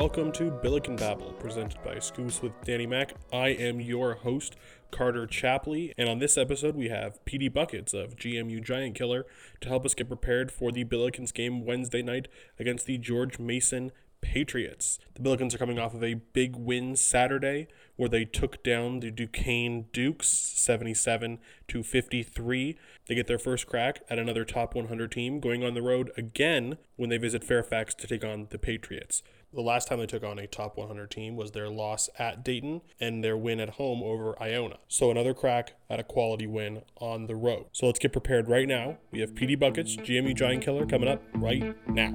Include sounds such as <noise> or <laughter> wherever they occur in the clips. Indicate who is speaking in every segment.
Speaker 1: welcome to Billiken Babble, presented by Scoops with Danny Mac. I am your host, Carter Chapley, and on this episode we have Petey Buckets of GMU Giant Killer to help us get prepared for the Billikens game Wednesday night against the George Mason Patriots. The Billikens are coming off of a big win Saturday where they took down the Duquesne Dukes 77 to 53. They get their first crack at another top 100 team going on the road again when they visit Fairfax to take on the Patriots. The last time they took on a top 100 team was their loss at Dayton and their win at home over Iona. So another crack at a quality win on the road. So let's get prepared right now. We have Petey Buckets, GMU Giant Killer coming up right now.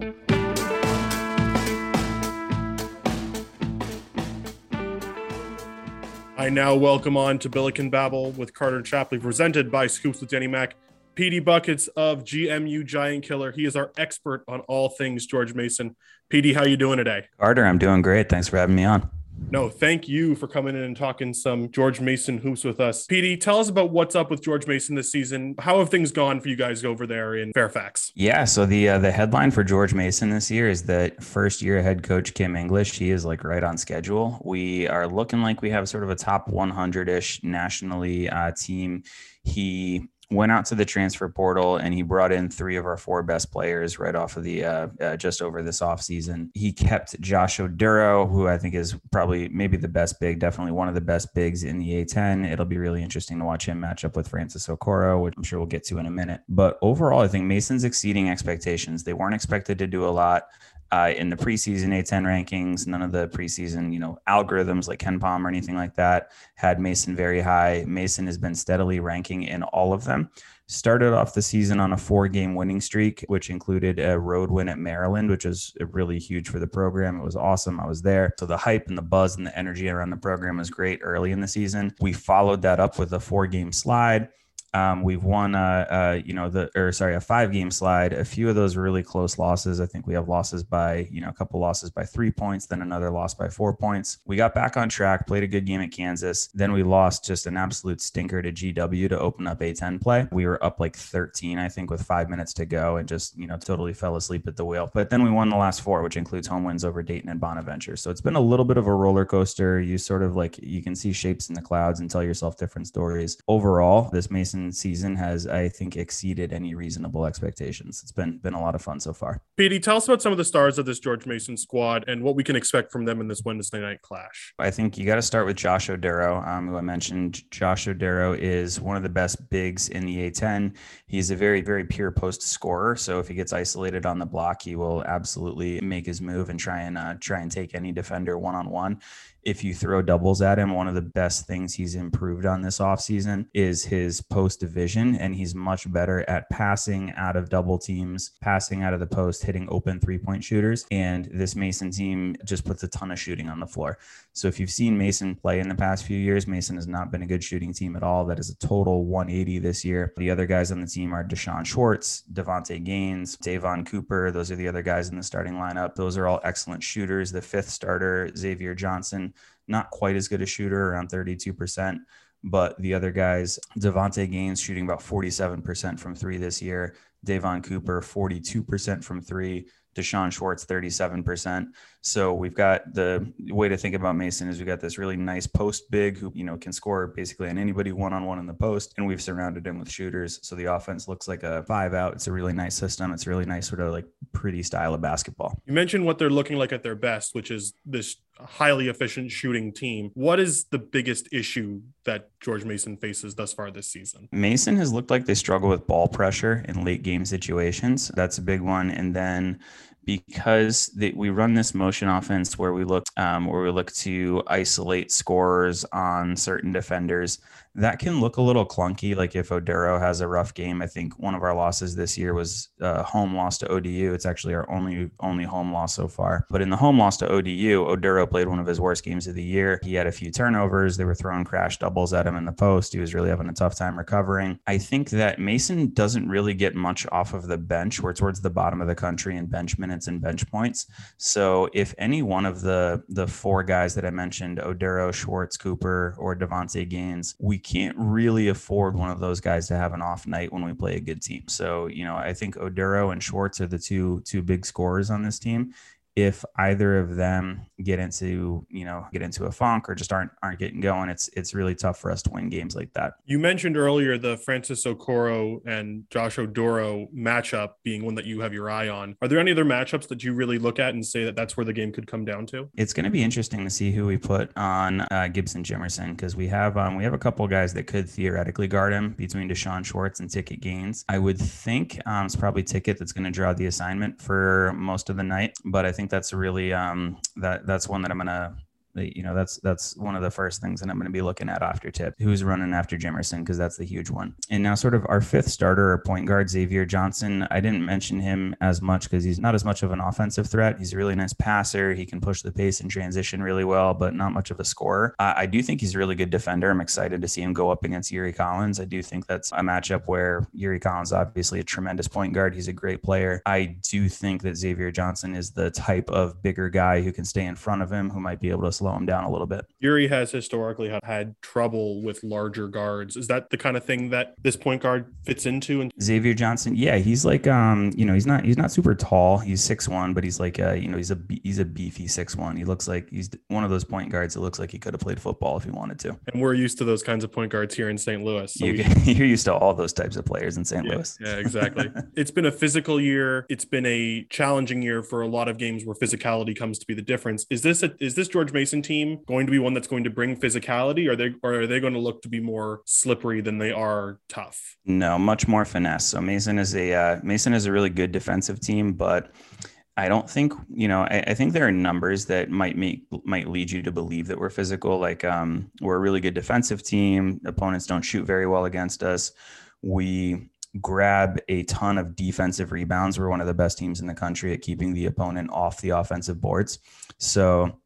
Speaker 1: I now welcome on to Billiken Babble with Carter Chapley, presented by Scoops with Danny Mac. Petey Buckets of GMU Giant Killer. He is our expert on all things George Mason. Petey, how you doing today?
Speaker 2: Carter, I'm doing great. Thanks for having me on.
Speaker 1: No, thank you for coming in and talking some George Mason hoops with us. Petey, tell us about what's up with George Mason this season. How have things gone for you guys over there in Fairfax?
Speaker 2: Yeah, so the uh, the headline for George Mason this year is that first year head coach Kim English, he is like right on schedule. We are looking like we have sort of a top 100ish nationally uh, team. He went out to the transfer portal and he brought in three of our four best players right off of the uh, uh, just over this offseason. He kept Josh Oduro, who I think is probably maybe the best big, definitely one of the best bigs in the A10. It'll be really interesting to watch him match up with Francis Okoro, which I'm sure we'll get to in a minute. But overall, I think Mason's exceeding expectations. They weren't expected to do a lot uh, in the preseason A10 rankings. None of the preseason, you know, algorithms like KenPom or anything like that had Mason very high. Mason has been steadily ranking in all of them. Started off the season on a four game winning streak, which included a road win at Maryland, which was really huge for the program. It was awesome. I was there. So the hype and the buzz and the energy around the program was great early in the season. We followed that up with a four game slide um, we've won, uh, uh, you know, the or sorry, a five game slide. A few of those really close losses. I think we have losses by, you know, a couple losses by three points, then another loss by four points. We got back on track, played a good game at Kansas. Then we lost just an absolute stinker to GW to open up A10 play. We were up like 13, I think, with five minutes to go and just, you know, totally fell asleep at the wheel. But then we won the last four, which includes home wins over Dayton and Bonaventure. So it's been a little bit of a roller coaster. You sort of like, you can see shapes in the clouds and tell yourself different stories. Overall, this Mason season has, I think, exceeded any reasonable expectations. It's been been a lot of fun so far.
Speaker 1: Petey, tell us about some of the stars of this George Mason squad and what we can expect from them in this Wednesday night clash.
Speaker 2: I think you got to start with Josh Oduro, um, who I mentioned. Josh Oduro is one of the best bigs in the A10. He's a very, very pure post scorer. So if he gets isolated on the block, he will absolutely make his move and try and uh, try and take any defender one on one if you throw doubles at him, one of the best things he's improved on this offseason is his post division. And he's much better at passing out of double teams, passing out of the post, hitting open three point shooters. And this Mason team just puts a ton of shooting on the floor. So if you've seen Mason play in the past few years, Mason has not been a good shooting team at all. That is a total 180 this year. The other guys on the team are D'Shawn Schwartz, Davonte Gaines, Davon Cooper. Those are the other guys in the starting lineup. Those are all excellent shooters. The fifth starter, Xavier Johnson, not quite as good a shooter, around 32%. But the other guys, Davonte Gaines shooting about 47% from three this year, Davon Cooper 42% from three, D'Shawn Schwartz 37%. So we've got the way to think about Mason is we've got this really nice post big who, you know, can score basically on anybody one on one in the post. And we've surrounded him with shooters. So the offense looks like a five out. It's a really nice system. It's a really nice sort of like pretty style of basketball.
Speaker 1: You mentioned what they're looking like at their best, which is this highly efficient shooting team. What is the biggest issue that George Mason faces thus far this season?
Speaker 2: Mason has looked like they struggle with ball pressure in late game situations. That's a big one. And then because they, we run this motion offense where we look um, where we look to isolate scores on certain defenders that can look a little clunky. Like if Oduro has a rough game, I think one of our losses this year was a home loss to ODU. It's actually our only only home loss so far. But in the home loss to ODU, Oduro played one of his worst games of the year. He had a few turnovers. They were throwing crash doubles at him in the post. He was really having a tough time recovering. I think that Mason doesn't really get much off of the bench. We're towards the bottom of the country in bench minutes and bench points. So if any one of the the four guys that I mentioned, Oduro, Schwartz, Cooper, or Davonte Gaines, we can't really afford one of those guys to have an off night when we play a good team. So, you know, I think Oduro and Schwartz are the two two big scorers on this team. If either of them get into you know get into a funk or just aren't aren't getting going it's it's really tough for us to win games like that.
Speaker 1: You mentioned earlier the francis okoro and josh oduro matchup being one that you have your eye on. Are there any other matchups that you really look at and say that that's where the game could come down to?
Speaker 2: It's going to be interesting to see who we put on uh, gibson jimerson because we have um, we have a couple guys that could theoretically guard him between D'Shawn Schwartz and Ticket Gaines i would think um, it's probably ticket that's going to draw the assignment for most of the night but i think think that's really um, that that's one that I'm gonna you know that's that's one of the first things that I'm going to be looking at after tip. Who's running after Jimerson because that's the huge one. And now, sort of our fifth starter or point guard, Xavier Johnson. I didn't mention him as much because he's not as much of an offensive threat. He's a really nice passer. He can push the pace and transition really well, but not much of a scorer. Uh, I do think he's a really good defender. I'm excited to see him go up against Yuri Collins. I do think that's a matchup where Yuri Collins, obviously a tremendous point guard. He's a great player. I do think that Xavier Johnson is the type of bigger guy who can stay in front of him, who might be able to slow him down a little bit.
Speaker 1: Yuri has historically had trouble with larger guards. Is that the kind of thing that this point guard fits into? And
Speaker 2: Xavier Johnson, yeah, he's like, um, you know, he's not he's not super tall. He's six one, but he's like, uh, you know, he's a he's a beefy six one. He looks like he's one of those point guards that looks like he could have played football if he wanted to.
Speaker 1: And we're used to those kinds of point guards here in St. Louis.
Speaker 2: So you, we, <laughs> you're used to all those types of players in St.
Speaker 1: Yeah,
Speaker 2: Louis.
Speaker 1: yeah, exactly. <laughs> it's been a physical year. It's been a challenging year for a lot of games where physicality comes to be the difference. Is this a, is this George Mason team going to be one that's going to bring physicality? Or are they or are they going to look to be more slippery than they are tough?
Speaker 2: No, much more finesse. So Mason is a uh, Mason is a really good defensive team, but I don't think you know. I, I, think there are numbers that might make might lead you to believe that we're physical. Like um, we're a really good defensive team. Opponents don't shoot very well against us. We grab a ton of defensive rebounds. We're one of the best teams in the country at keeping the opponent off the offensive boards. So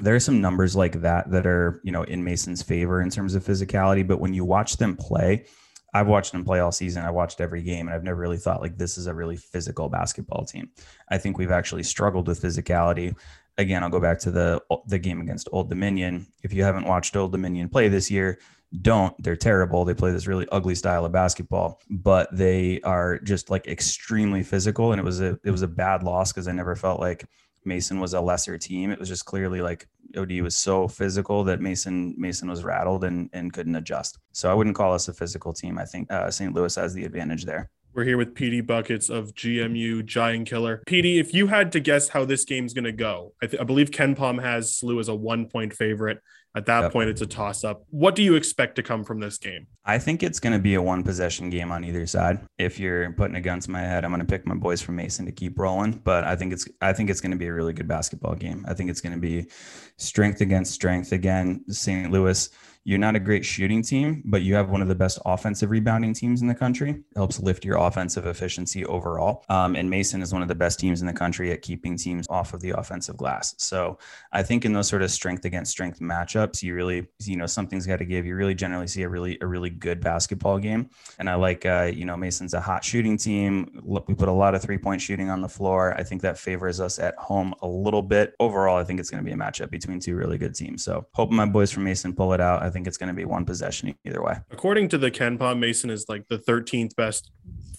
Speaker 2: there are some numbers like that that are you know in Mason's favor in terms of physicality. But when you watch them play, I've watched them play all season. I watched every game, and I've never really thought like this is a really physical basketball team. I think we've actually struggled with physicality. Again, I'll go back to the the game against Old Dominion. If you haven't watched Old Dominion play this year, don't. They're terrible. They play this really ugly style of basketball, but they are just like extremely physical. And it was a it was a bad loss because I never felt like Mason was a lesser team. It was just clearly like OD was so physical that Mason Mason was rattled and and couldn't adjust. So I wouldn't call us a physical team. I think uh, St. Louis has the advantage there.
Speaker 1: We're here with Petey Buckets of GMU Giant Killer. Petey, if you had to guess how this game's going to go, I, th- I believe KenPom has SLU as a one point favorite. At that yep. point, it's a toss up. What do you expect to come from this game?
Speaker 2: I think it's going to be a one possession game on either side. If you're putting a gun to my head, I'm going to pick my boys from Mason to keep rolling. But I think it's I think it's going to be a really good basketball game. I think it's going to be strength against strength again. St. Louis you're not a great shooting team, but you have one of the best offensive rebounding teams in the country. It helps lift your offensive efficiency overall. Um, and Mason is one of the best teams in the country at keeping teams off of the offensive glass. So I think in those sort of strength against strength matchups, you really, you know, something's got to give. You really generally see a really, a really good basketball game. And I like, uh, you know, Mason's a hot shooting team. We put a lot of three point shooting on the floor. I think that favors us at home a little bit. Overall, I think it's going to be a matchup between two really good teams. So hoping my boys from Mason pull it out. I think it's going to be one possession either way.
Speaker 1: According to the KenPom, Mason is like the 13th best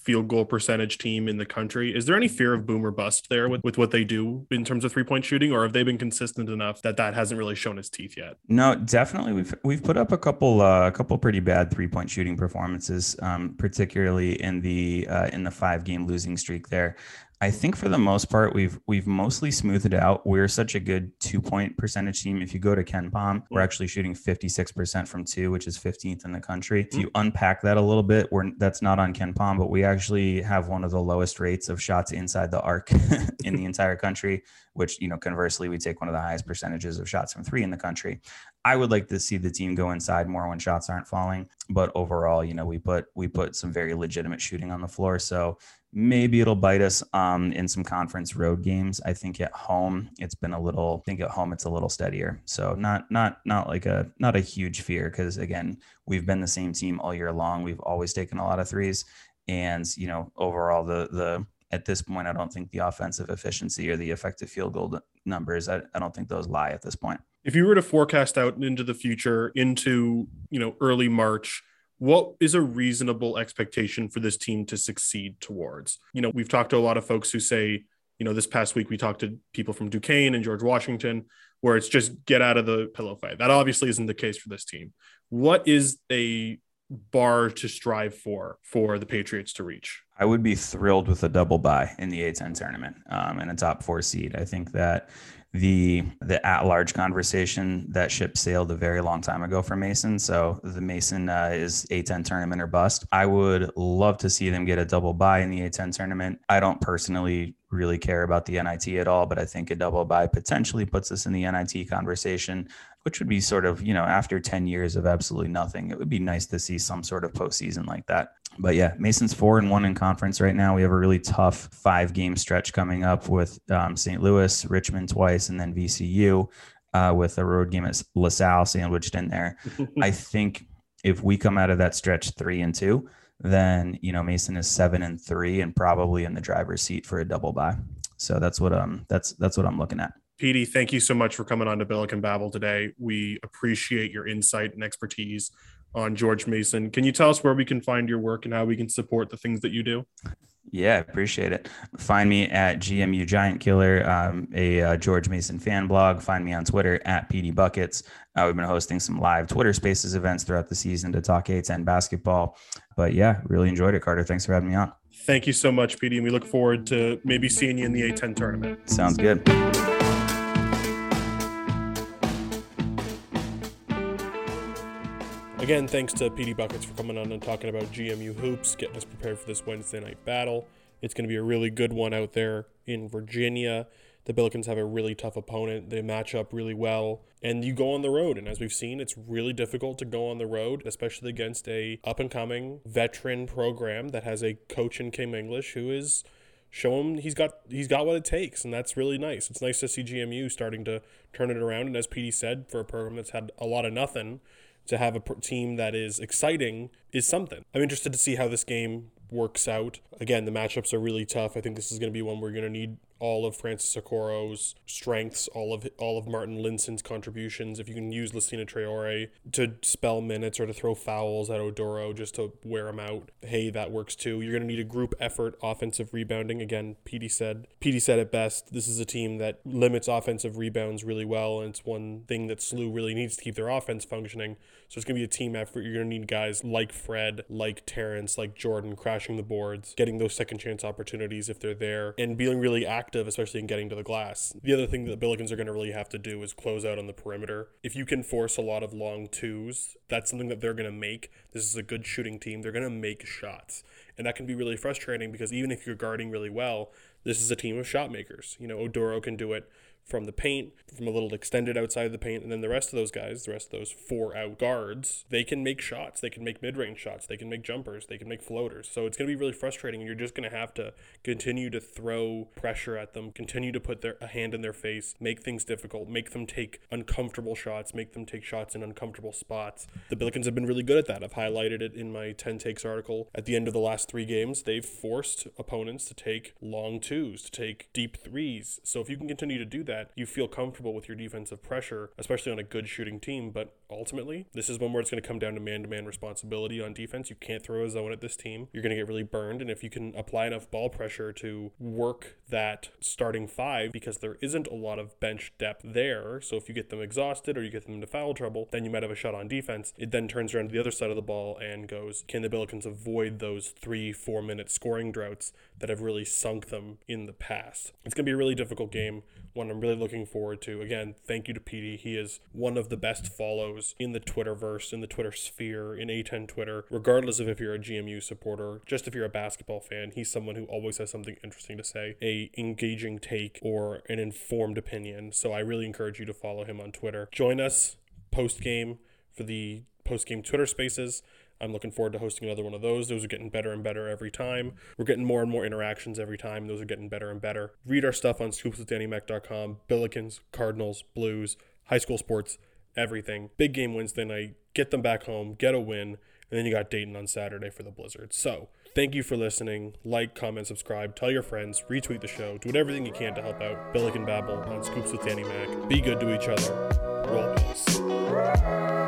Speaker 1: field goal percentage team in the country. Is there any fear of boom or bust there with, with what they do in terms of three point shooting, or have they been consistent enough that that hasn't really shown its teeth yet?
Speaker 2: No, definitely. We've we've put up a couple uh, a couple pretty bad three point shooting performances, um, particularly in the uh, in the five game losing streak there. I think for the most part, we've we've mostly smoothed it out. We're such a good two point percentage team. If you go to KenPom, we're actually shooting 56% from two, which is 15th in the country. If you mm-hmm. unpack that a little bit, we're that's not on KenPom, but we actually have one of the lowest rates of shots inside the arc <laughs> in the entire country, which, you know, conversely, we take one of the highest percentages of shots from three in the country. I would like to see the team go inside more when shots aren't falling, but overall, you know, we put we put some very legitimate shooting on the floor. So maybe it'll bite us um, in some conference road games. I think at home it's been a little. I think at home it's a little steadier. So not not not like a not a huge fear because again we've been the same team all year long. We've always taken a lot of threes, and you know overall the the at this point I don't think the offensive efficiency or the effective field goal numbers I, I don't think those lie at this point.
Speaker 1: If you were to forecast out into the future into you know early March what is a reasonable expectation for this team to succeed towards? You know, we've talked to a lot of folks who say, You know, this past week we talked to people from Duquesne and George Washington, where it's just get out of the pillow fight. That obviously isn't the case for this team. What is a bar to strive for for the Patriots to reach?
Speaker 2: I would be thrilled with a double bye in the A10 tournament um, and a top four seed. I think that the the at large conversation that ship sailed a very long time ago for Mason. So the Mason uh, is A10 tournament or bust. I would love to see them get a double bye in the A10 tournament. I don't personally really care about the NIT at all, but I think a double bye potentially puts us in the NIT conversation, which would be sort of, you know, after 10 years of absolutely nothing, it would be nice to see some sort of postseason like that. But yeah, Mason's four and one in conference right now. We have a really tough five game stretch coming up with um, St. Louis, Richmond twice, and then VCU uh, with a road game at LaSalle sandwiched in there. <laughs> I think if we come out of that stretch three and two, then you know Mason is seven and three and probably in the driver's seat for a double bye. So that's what um that's that's what I'm looking at.
Speaker 1: Petey, thank you so much for coming on to Billiken Babble today. We appreciate your insight and expertise on George Mason. Can you tell us where we can find your work and how we can support the things that you do?
Speaker 2: Yeah, appreciate it. Find me at GMU Giant Killer, um, a uh, George Mason fan blog. Find me on Twitter at Petey Buckets. Uh, we've been hosting some live Twitter Spaces events throughout the season to talk A10 basketball. But yeah, really enjoyed it, Carter. Thanks for having me on.
Speaker 1: Thank you so much, Petey, and we look forward to maybe seeing you in the A10 tournament.
Speaker 2: Sounds good.
Speaker 1: Again, thanks to Petey Buckets for coming on and talking about GMU hoops, getting us prepared for this Wednesday night battle. It's going to be a really good one out there in Virginia. The Billikens have a really tough opponent. They match up really well, and you go on the road. And as we've seen, it's really difficult to go on the road, especially against a up and coming veteran program that has a coach in Kim English who is show him he's got he's got what it takes, and that's really nice. It's nice to see GMU starting to turn it around. And as Petey said, for a program that's had a lot of nothing, to have a team that is exciting is something. I'm interested to see how this game works out. Again, the matchups are really tough. I think this is going to be one we're going to need all of Francis Okoro's strengths, all of all of Marten Linssen's contributions. If you can use Lassina Traore to spell minutes or to throw fouls at Oduro just to wear him out, hey, that works too. You're going to need a group effort, offensive rebounding. Again, Petey said Petey said it best. This is a team that limits offensive rebounds really well, and it's one thing that SLU really needs to keep their offense functioning. So it's going to be a team effort. You're going to need guys like Fred, like Terrence, like Jordan crashing the boards, getting those second chance opportunities if they're there, and being really active active, especially in getting to the glass. The other thing that the Billikens are going to really have to do is close out on the perimeter. If you can force a lot of long twos, that's something that they're going to make. This is a good shooting team. They're going to make shots. And that can be really frustrating because even if you're guarding really well, this is a team of shot makers. You know, Oduro can do it from the paint, from a little extended outside of the paint, and then the rest of those guys, the rest of those four out guards, they can make shots. They can make mid range shots. They can make jumpers. They can make floaters. So it's going to be really frustrating, and you're just going to have to continue to throw pressure at them, continue to put their a hand in their face, make things difficult, make them take uncomfortable shots, make them take shots in uncomfortable spots. The Billikens have been really good at that. I've highlighted it in my 10 takes article. At the end of the last three games, they've forced opponents to take long twos, to take deep threes. So if you can continue to do that, that you feel comfortable with your defensive pressure, especially on a good shooting team. But ultimately, this is one where it's going to come down to man to man responsibility on defense. You can't throw a zone at this team. You're going to get really burned. And if you can apply enough ball pressure to work that starting five, because there isn't a lot of bench depth there. So if you get them exhausted or you get them into foul trouble, then you might have a shot on defense. It then turns around to the other side of the ball and goes, can the Billikens avoid those three, four minute scoring droughts that have really sunk them in the past? It's going to be a really difficult game one I'm really looking forward to. Again, thank you to Petey. He is one of the best follows in the Twitterverse, in the Twitter sphere, in A10 Twitter, regardless of if you're a GMU supporter, just if you're a basketball fan, he's someone who always has something interesting to say, a engaging take or an informed opinion. So I really encourage you to follow him on Twitter. Join us post game for the post game Twitter spaces. I'm looking forward to hosting another one of those. Those are getting better and better every time. We're getting more and more interactions every time. Those are getting better and better. Read our stuff on scoopswithdannymac.com. Billikens, Cardinals, Blues, high school sports, everything. Big game Wednesday night. Get them back home. Get a win. And then you got Dayton on Saturday for the Blizzard. So thank you for listening. Like, comment, subscribe, tell your friends, retweet the show, do everything you can to help out Billiken Babble on Scoops with Danny Mac. Be good to each other. Roll Bills.